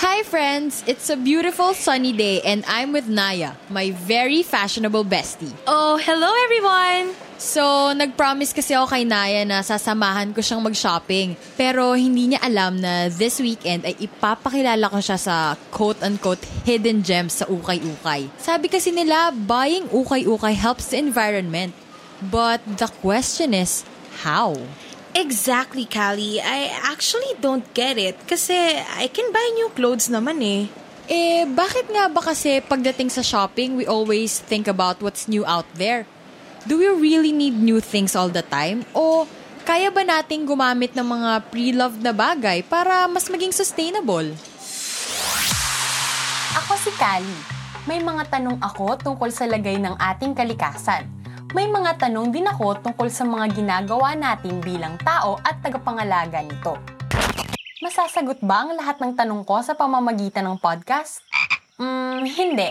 Hi friends! It's a beautiful sunny day and I'm with Naya, my very fashionable bestie. Oh, hello everyone! So, nag-promise kasi ako kay Naya na sasamahan ko siyang mag-shopping. Pero hindi niya alam na this weekend ay ipapakilala ko siya sa quote-unquote hidden gems sa ukay-ukay. Sabi kasi nila, buying ukay-ukay helps the environment. But the question is, how? Exactly, Callie. I actually don't get it kasi I can buy new clothes naman eh. Eh, bakit nga ba kasi pagdating sa shopping, we always think about what's new out there? Do we really need new things all the time? O kaya ba nating gumamit ng mga pre-loved na bagay para mas maging sustainable? Ako si Kali. May mga tanong ako tungkol sa lagay ng ating kalikasan. May mga tanong din ako tungkol sa mga ginagawa natin bilang tao at tagapangalaga nito. Masasagot ba ang lahat ng tanong ko sa pamamagitan ng podcast? Hmm, hindi.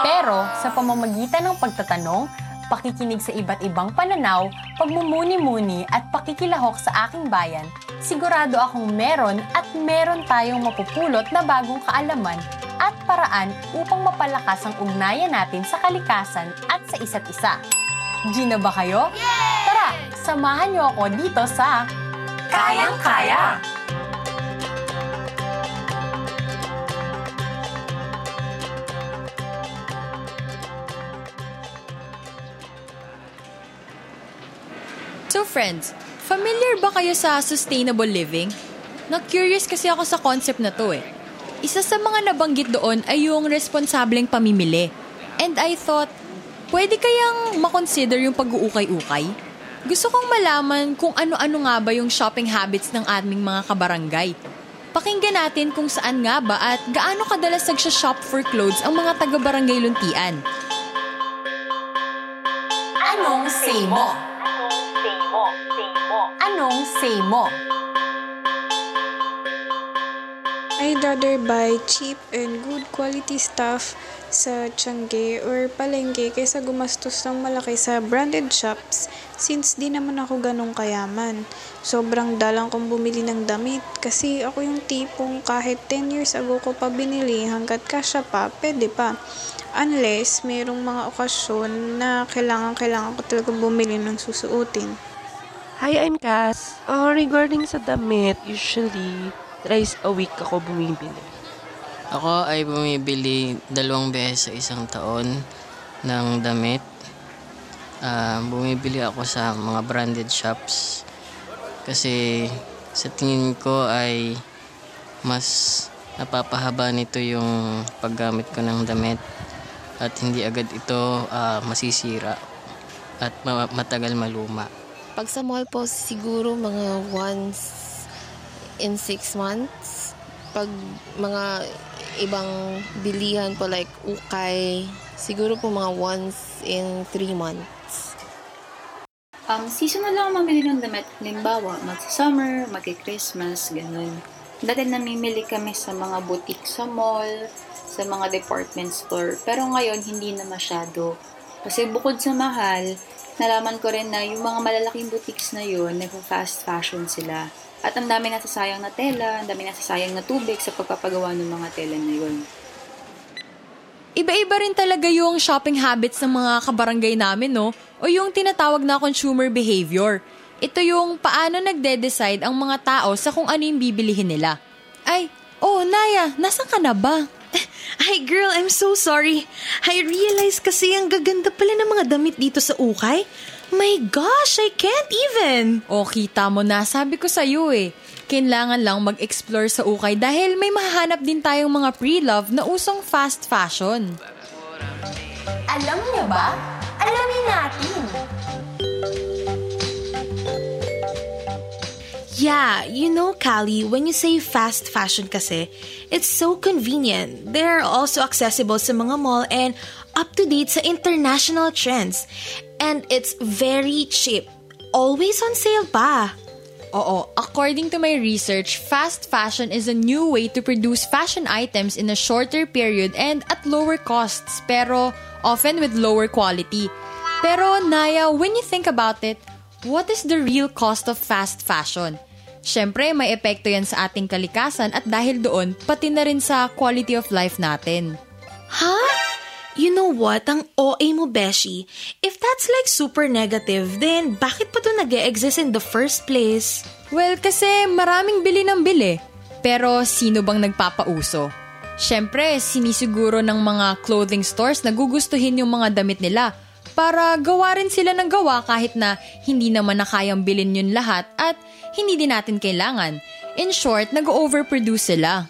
Pero sa pamamagitan ng pagtatanong, pakikinig sa iba't ibang pananaw, pagmumuni-muni at pakikilahok sa aking bayan, sigurado akong meron at meron tayong mapupulot na bagong kaalaman at paraan upang mapalakas ang ugnayan natin sa kalikasan at sa isa't isa. G na ba kayo? Tara, samahan niyo ako dito sa Kayang-Kaya! So friends, familiar ba kayo sa sustainable living? Na-curious kasi ako sa concept na to eh. Isa sa mga nabanggit doon ay yung responsableng pamimili. And I thought, pwede kayang makonsider yung pag-uukay-ukay? Gusto kong malaman kung ano-ano nga ba yung shopping habits ng aming mga kabarangay. Pakinggan natin kung saan nga ba at gaano kadalas nagsha-shop for clothes ang mga taga-barangay luntian. Anong say mo? Anong say mo? I'd rather buy cheap and good quality stuff sa Tiangge or Palengke kaysa gumastos ng malaki sa branded shops since di naman ako ganong kayaman. Sobrang dalang kong bumili ng damit kasi ako yung tipong kahit 10 years ago ko pa binili hanggat kasya pa, pwede pa. Unless mayroong mga okasyon na kailangan-kailangan ko talaga bumili ng susuotin. Hi, I'm Cass. Uh, regarding sa damit, usually, thrice a week ako bumibili. Ako ay bumibili dalawang beses sa isang taon ng damit. Ah, bumibili ako sa mga branded shops kasi sa tingin ko ay mas napapahaba nito yung paggamit ko ng damit at hindi agad ito ah, masisira at ma- matagal maluma. Pag sa mall po, siguro mga once in six months. Pag mga ibang bilihan po like ukay, siguro po mga once in three months. Um, seasonal lang mamili ng damit. Halimbawa, mag-summer, mag-Christmas, ganun. Dati namimili kami sa mga boutique sa mall, sa mga department store. Pero ngayon, hindi na masyado. Kasi bukod sa mahal, nalaman ko rin na yung mga malalaking boutiques na yun, nagpa-fast fashion sila. At ang dami nasasayang na tela, ang dami nasasayang na tubig sa pagpapagawa ng mga tela na yun. Iba-iba rin talaga yung shopping habits ng mga kabarangay namin, no? O yung tinatawag na consumer behavior. Ito yung paano nagde-decide ang mga tao sa kung ano yung bibilihin nila. Ay, oh, Naya, nasan ka na ba? Ay girl, I'm so sorry. I realized kasi ang gaganda pala ng mga damit dito sa ukay. My gosh, I can't even. O, kita mo na, sabi ko sa'yo eh. Kailangan lang mag-explore sa ukay dahil may mahanap din tayong mga pre-love na usong fast fashion. Alam niyo ba? Alamin natin! Yeah, you know, Callie, when you say fast fashion kasi, it's so convenient. They're also accessible sa mga mall and up-to-date sa international trends. And it's very cheap. Always on sale pa. Oo, according to my research, fast fashion is a new way to produce fashion items in a shorter period and at lower costs, pero often with lower quality. Pero Naya, when you think about it, what is the real cost of fast fashion? Siyempre, may epekto yan sa ating kalikasan at dahil doon, pati na rin sa quality of life natin. Ha? You know what? Ang OA mo, Beshi. If that's like super negative, then bakit pa to nag exist in the first place? Well, kasi maraming bili ng bili. Pero sino bang nagpapauso? Siyempre, sinisiguro ng mga clothing stores na gugustuhin yung mga damit nila para gawa rin sila ng gawa kahit na hindi naman na kayang bilhin yun lahat at hindi din natin kailangan. In short, nag-overproduce sila.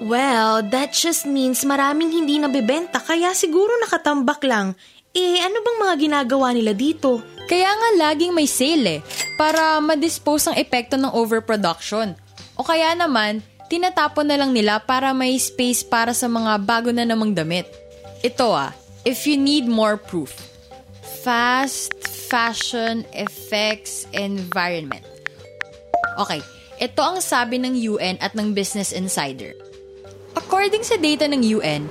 Well, that just means maraming hindi nabebenta kaya siguro nakatambak lang. Eh, ano bang mga ginagawa nila dito? Kaya nga laging may sale eh, para ma-dispose ang epekto ng overproduction. O kaya naman, tinatapon na lang nila para may space para sa mga bago na namang damit. Ito ah, if you need more proof. Fast fashion effects environment. Okay, ito ang sabi ng UN at ng Business Insider. According sa data ng UN,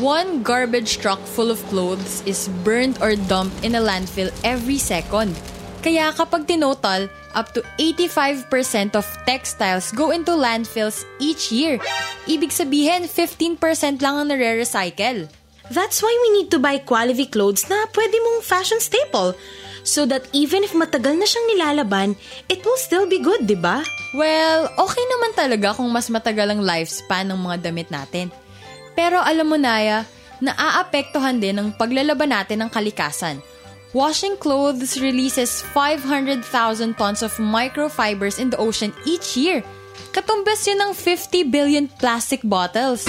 one garbage truck full of clothes is burned or dumped in a landfill every second. Kaya kapag tinotal, up to 85% of textiles go into landfills each year. Ibig sabihin, 15% lang ang nare-recycle. That's why we need to buy quality clothes na pwede mong fashion staple so that even if matagal na siyang nilalaban, it will still be good, di ba? Well, okay naman talaga kung mas matagal ang lifespan ng mga damit natin. Pero alam mo, Naya, naaapektuhan din ng paglalaban natin ng kalikasan. Washing clothes releases 500,000 tons of microfibers in the ocean each year. Katumbas yun ng 50 billion plastic bottles.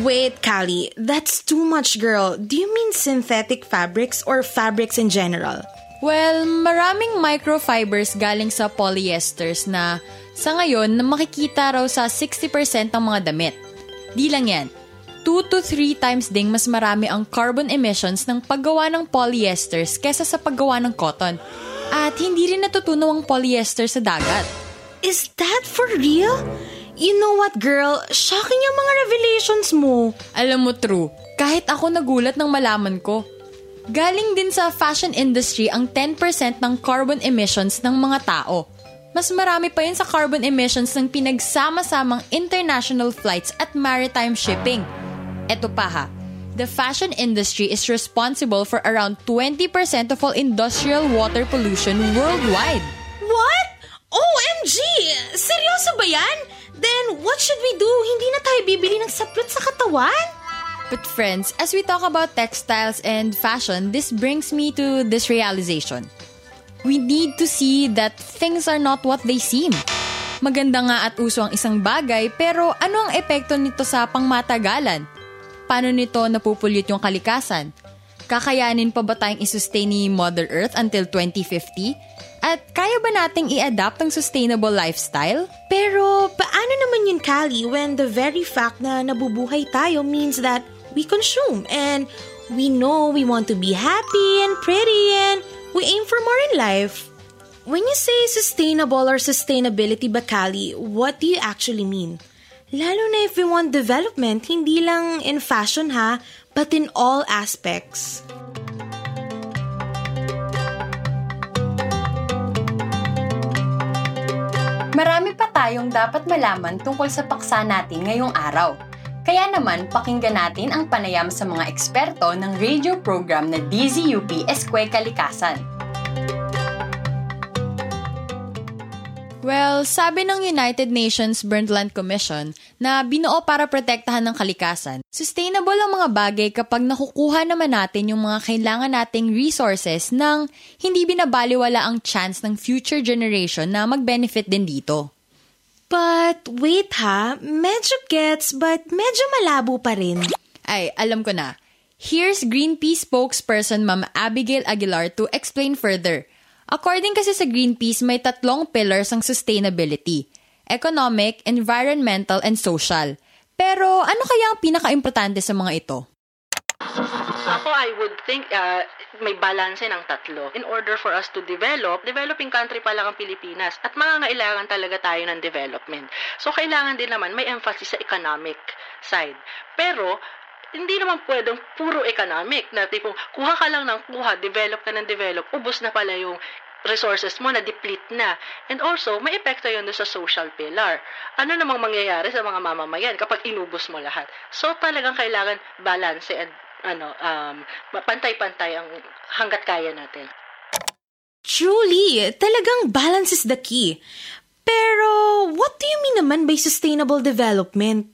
Wait, Callie, that's too much, girl. Do you mean synthetic fabrics or fabrics in general? Well, maraming microfibers galing sa polyesters na sa ngayon na makikita raw sa 60% ng mga damit. Di lang yan. 2 to 3 times ding mas marami ang carbon emissions ng paggawa ng polyesters kesa sa paggawa ng cotton. At hindi rin natutunaw ang polyester sa dagat. Is that for real? You know what, girl? Shocking yung mga revelations mo. Alam mo, true. Kahit ako nagulat nang malaman ko. Galing din sa fashion industry ang 10% ng carbon emissions ng mga tao. Mas marami pa yun sa carbon emissions ng pinagsama-samang international flights at maritime shipping. Eto pa ha, the fashion industry is responsible for around 20% of all industrial water pollution worldwide. What? OMG! Seryoso ba yan? Then, what should we do? Hindi na tayo bibili ng saplot sa katawan? But friends, as we talk about textiles and fashion, this brings me to this realization. We need to see that things are not what they seem. Maganda nga at uso ang isang bagay, pero ano ang epekto nito sa pangmatagalan? Paano nito napupulyot yung kalikasan? Kakayanin pa ba tayong isustain ni Mother Earth until 2050? At kaya ba nating i-adapt ang sustainable lifestyle? Pero paano naman yun, Callie, when the very fact na nabubuhay tayo means that we consume and we know we want to be happy and pretty and we aim for more in life? When you say sustainable or sustainability ba, Callie, what do you actually mean? Lalo na if we want development, hindi lang in fashion ha, but in all aspects. Marami pa tayong dapat malaman tungkol sa paksa natin ngayong araw. Kaya naman, pakinggan natin ang panayam sa mga eksperto ng radio program na DZUP Eskway Kalikasan. Well, sabi ng United Nations Burnt Land Commission na binuo para protektahan ng kalikasan, sustainable ang mga bagay kapag nakukuha naman natin yung mga kailangan nating resources nang hindi binabaliwala ang chance ng future generation na mag-benefit din dito. But wait ha, medyo gets but medyo malabo pa rin. Ay, alam ko na. Here's Greenpeace spokesperson Ma'am Abigail Aguilar to explain further. According kasi sa Greenpeace, may tatlong pillars ang sustainability. Economic, environmental, and social. Pero ano kaya ang pinaka-importante sa mga ito? Ako, I would think uh, may balanse ng tatlo. In order for us to develop, developing country pa lang ang Pilipinas at mangangailangan talaga tayo ng development. So, kailangan din naman may emphasis sa economic side. Pero, hindi naman pwedeng puro economic na tipong kuha ka lang ng kuha, develop ka ng develop, ubos na pala yung resources mo na deplete na. And also, may epekto yun sa social pillar. Ano namang mangyayari sa mga mamamayan kapag inubos mo lahat? So, talagang kailangan balance and ano, um, pantay-pantay ang hanggat kaya natin. Truly, talagang balance is the key. Pero, what do you mean naman by sustainable development?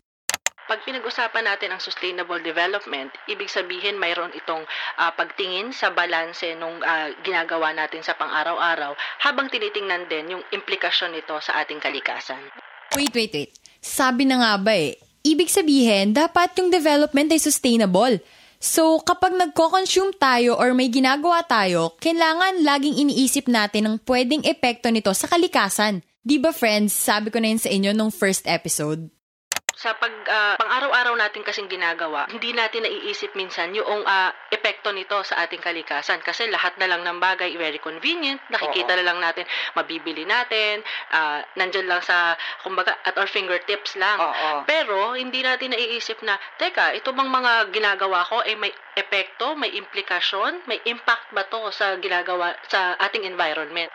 Pag pinag-usapan natin ang sustainable development, ibig sabihin mayroon itong uh, pagtingin sa balanse nung uh, ginagawa natin sa pang-araw-araw habang tinitingnan din yung implikasyon nito sa ating kalikasan. Wait, wait, wait. Sabi na nga ba eh, ibig sabihin dapat yung development ay sustainable. So, kapag nagko-consume tayo or may ginagawa tayo, kailangan laging iniisip natin ang pwedeng epekto nito sa kalikasan. Di ba friends, sabi ko na yun sa inyo nung first episode? Sa pag uh, pang-araw-araw natin kasing ginagawa, hindi natin naiisip minsan yung uh, epekto nito sa ating kalikasan kasi lahat na lang ng bagay very convenient, nakikita Oo. na lang natin, mabibili natin, uh, nandyan lang sa kumbaga at our fingertips lang. Oo. Pero hindi natin naiisip na, teka, ito bang mga ginagawa ko ay may epekto, may implikasyon, may impact ba to sa ginagawa sa ating environment?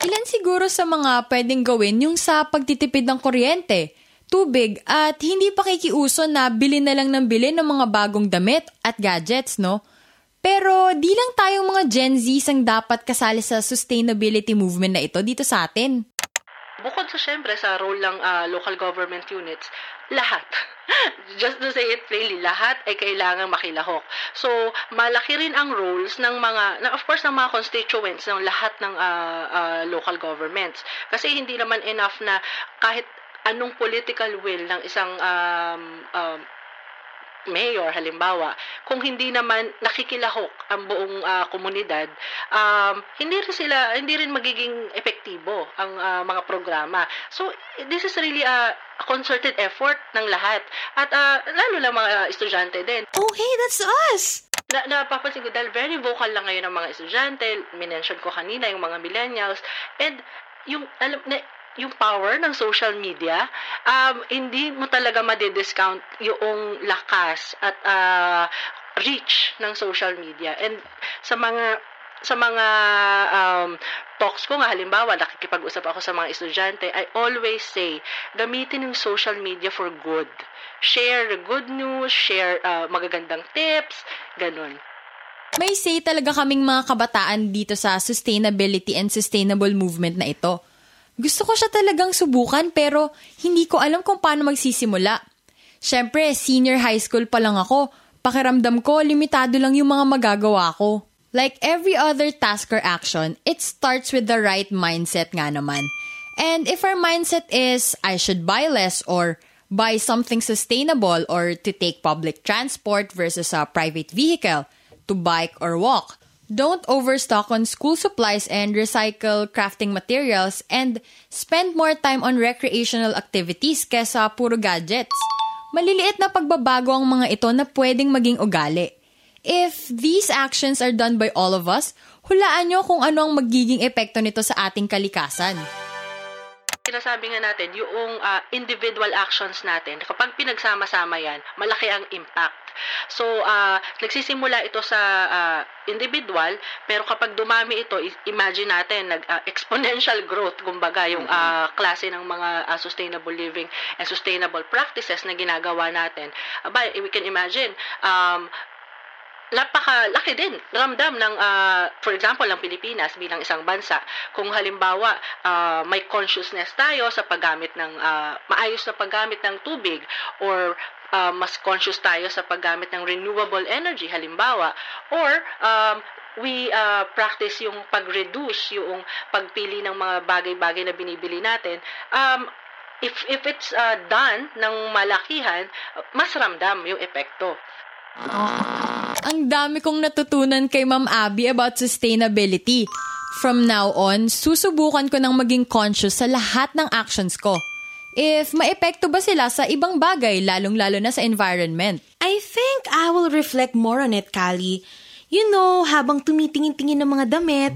Ilan siguro sa mga pwedeng gawin yung sa pagtitipid ng kuryente? Tubig at hindi pa kikiuso na bilhin na lang ng bilhin ng mga bagong damit at gadgets, no? Pero di lang tayong mga Gen Z ang dapat kasali sa sustainability movement na ito dito sa atin. Bukod sa syempre sa role ng uh, local government units, lahat. Just to say it plainly, lahat ay kailangan makilahok. So, malaki rin ang roles ng mga, of course, ng mga constituents ng lahat ng uh, uh, local governments. Kasi hindi naman enough na kahit anong political will ng isang um, um, mayor halimbawa kung hindi naman nakikilahok ang buong uh, komunidad um, hindi rin sila hindi rin magiging epektibo ang uh, mga programa. So this is really a concerted effort ng lahat at uh, lalo lang mga estudyante din. Oh hey that's us! Na, napapansin ko dahil very vocal lang ngayon ng mga estudyante minention ko kanina yung mga millennials and yung alam na yung power ng social media, um, hindi mo talaga madidiscount yung lakas at uh, reach ng social media. And sa mga sa mga um, talks ko nga, halimbawa, nakikipag-usap ako sa mga estudyante, I always say, gamitin yung social media for good. Share good news, share uh, magagandang tips, ganun. May say talaga kaming mga kabataan dito sa sustainability and sustainable movement na ito. Gusto ko siya talagang subukan pero hindi ko alam kung paano magsisimula. Siyempre, senior high school pa lang ako. Pakiramdam ko, limitado lang yung mga magagawa ko. Like every other task or action, it starts with the right mindset nga naman. And if our mindset is, I should buy less or buy something sustainable or to take public transport versus a private vehicle, to bike or walk, Don't overstock on school supplies and recycle crafting materials and spend more time on recreational activities kesa puro gadgets. Maliliit na pagbabago ang mga ito na pwedeng maging ugali. If these actions are done by all of us, hulaan nyo kung ano ang magiging epekto nito sa ating kalikasan sinasabi nga natin, yung uh, individual actions natin, kapag pinagsama-sama yan, malaki ang impact. So, uh, nagsisimula ito sa uh, individual, pero kapag dumami ito, imagine natin, nag-exponential uh, growth, kumbaga, yung uh, klase ng mga uh, sustainable living and sustainable practices na ginagawa natin. Aba, we can imagine, um, napakalaki din ramdam ng uh, for example ng Pilipinas bilang isang bansa. Kung halimbawa uh, may consciousness tayo sa paggamit ng uh, maayos na paggamit ng tubig or uh, mas conscious tayo sa paggamit ng renewable energy halimbawa or um, we uh, practice yung pag-reduce yung pagpili ng mga bagay-bagay na binibili natin um, if if it's uh, done ng malakihan mas ramdam yung epekto ang dami kong natutunan kay Ma'am Abby about sustainability. From now on, susubukan ko nang maging conscious sa lahat ng actions ko. If maepekto ba sila sa ibang bagay, lalong-lalo na sa environment? I think I will reflect more on it, Kali. You know, habang tumitingin-tingin ng mga damit,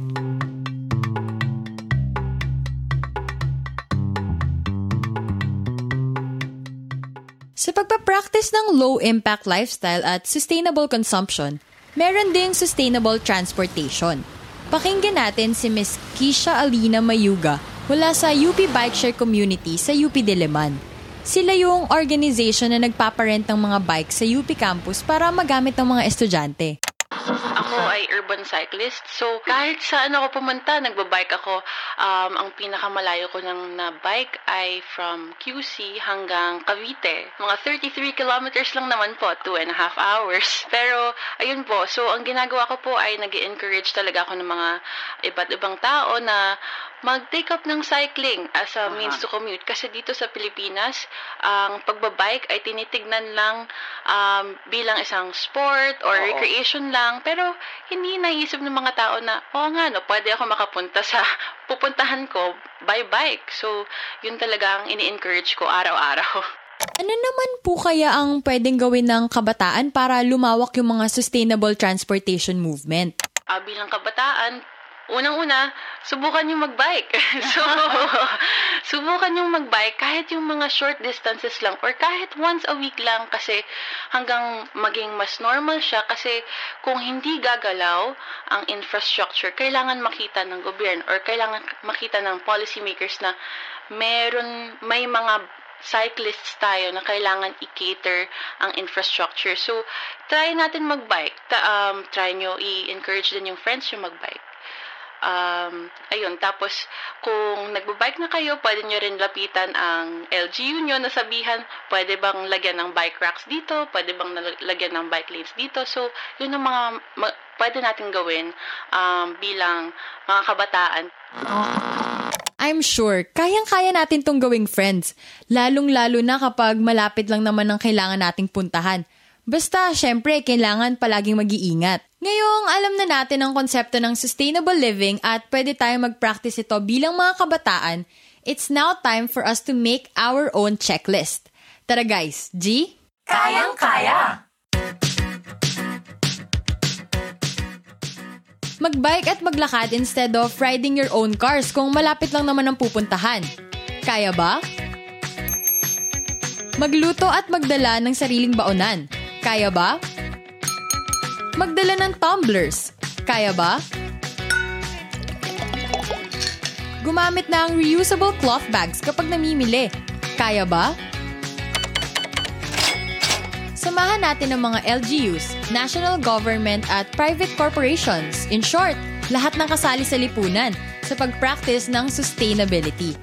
Sa pagpapractice ng low-impact lifestyle at sustainable consumption, meron ding sustainable transportation. Pakinggan natin si Miss Kisha Alina Mayuga mula sa UP Bike Share Community sa UP Diliman. Sila yung organization na nagpaparent ng mga bike sa UP campus para magamit ng mga estudyante. Ako urban cyclist. So, kahit saan ako pumunta, nagbabike ako. Um, ang pinakamalayo ko ng na bike ay from QC hanggang Cavite. Mga 33 kilometers lang naman po, 2 and a half hours. Pero, ayun po. So, ang ginagawa ko po ay nag encourage talaga ako ng mga iba't ibang tao na mag-take up ng cycling as a means to commute. Kasi dito sa Pilipinas, ang pagbabike ay tinitignan lang um, bilang isang sport or recreation lang. Pero hindi naisip ng mga tao na, oo nga, no, pwede ako makapunta sa pupuntahan ko by bike. So, yun talaga ang ini-encourage ko araw-araw. Ano naman po kaya ang pwedeng gawin ng kabataan para lumawak yung mga sustainable transportation movement? Ah, bilang kabataan, unang-una, subukan yung magbike. so, subukan yung magbike kahit yung mga short distances lang or kahit once a week lang kasi hanggang maging mas normal siya kasi kung hindi gagalaw ang infrastructure, kailangan makita ng gobyerno or kailangan makita ng policymakers na meron, may mga cyclists tayo na kailangan i-cater ang infrastructure. So, try natin mag-bike. Ta- um, try nyo i-encourage din yung friends yung mag-bike. Um, ayun, tapos kung nagbabike na kayo, pwede nyo rin lapitan ang LGU nyo na sabihan, pwede bang lagyan ng bike racks dito, pwede bang lagyan ng bike lanes dito. So, yun ang mga ma- pwede natin gawin um, bilang mga kabataan. I'm sure, kayang-kaya natin tong gawing friends. Lalong-lalo na kapag malapit lang naman ang kailangan nating puntahan. Basta, syempre, kailangan palaging mag-iingat. Ngayong alam na natin ang konsepto ng sustainable living at pwede tayong mag-practice ito bilang mga kabataan, it's now time for us to make our own checklist. Tara guys, G? Kayang-kaya! Magbike at maglakad instead of riding your own cars kung malapit lang naman ang pupuntahan. Kaya ba? Magluto at magdala ng sariling baonan. Kaya ba? Magdala ng tumblers. Kaya ba? Gumamit ng reusable cloth bags kapag namimili. Kaya ba? Samahan natin ang mga LGUs, national government at private corporations. In short, lahat ng kasali sa lipunan sa pag-practice ng sustainability.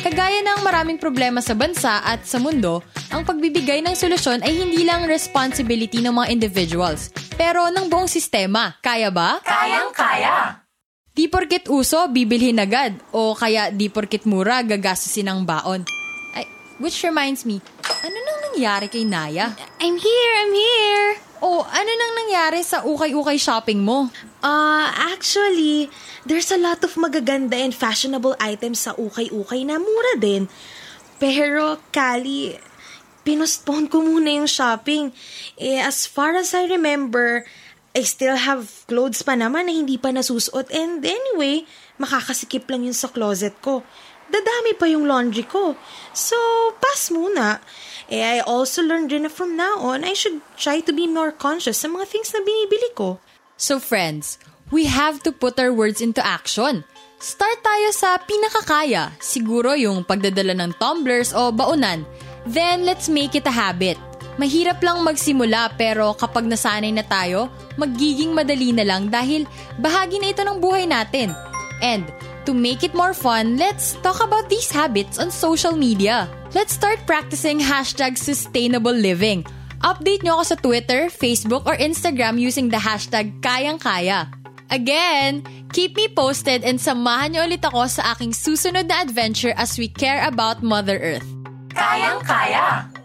Kagaya ng maraming problema sa bansa at sa mundo, ang pagbibigay ng solusyon ay hindi lang responsibility ng mga individuals, pero ng buong sistema. Kaya ba? Kayang-kaya! Di porket uso, bibilhin agad. O kaya di porket mura, gagastusin ng baon. Ay, which reminds me, ano nang nangyari kay Naya? I'm here, I'm here. O ano nang nangyari sa ukay-ukay shopping mo? Uh, actually, there's a lot of magaganda and fashionable items sa ukay-ukay na mura din. Pero, Kali, pinostpone ko muna yung shopping. Eh, as far as I remember, I still have clothes pa naman na hindi pa nasusuot. And anyway, makakasikip lang yun sa closet ko. Dadami pa yung laundry ko. So, pass muna. Eh, I also learned rin from now on, I should try to be more conscious sa mga things na binibili ko. So friends, we have to put our words into action. Start tayo sa pinakakaya, siguro yung pagdadala ng tumblers o baonan. Then let's make it a habit. Mahirap lang magsimula pero kapag nasanay na tayo, magiging madali na lang dahil bahagi na ito ng buhay natin. And to make it more fun, let's talk about these habits on social media. Let's start practicing hashtag sustainable living. Update nyo ako sa Twitter, Facebook, or Instagram using the hashtag kayang-kaya. Again, keep me posted and samahan nyo ulit ako sa aking susunod na adventure as we care about Mother Earth. Kayang-kaya!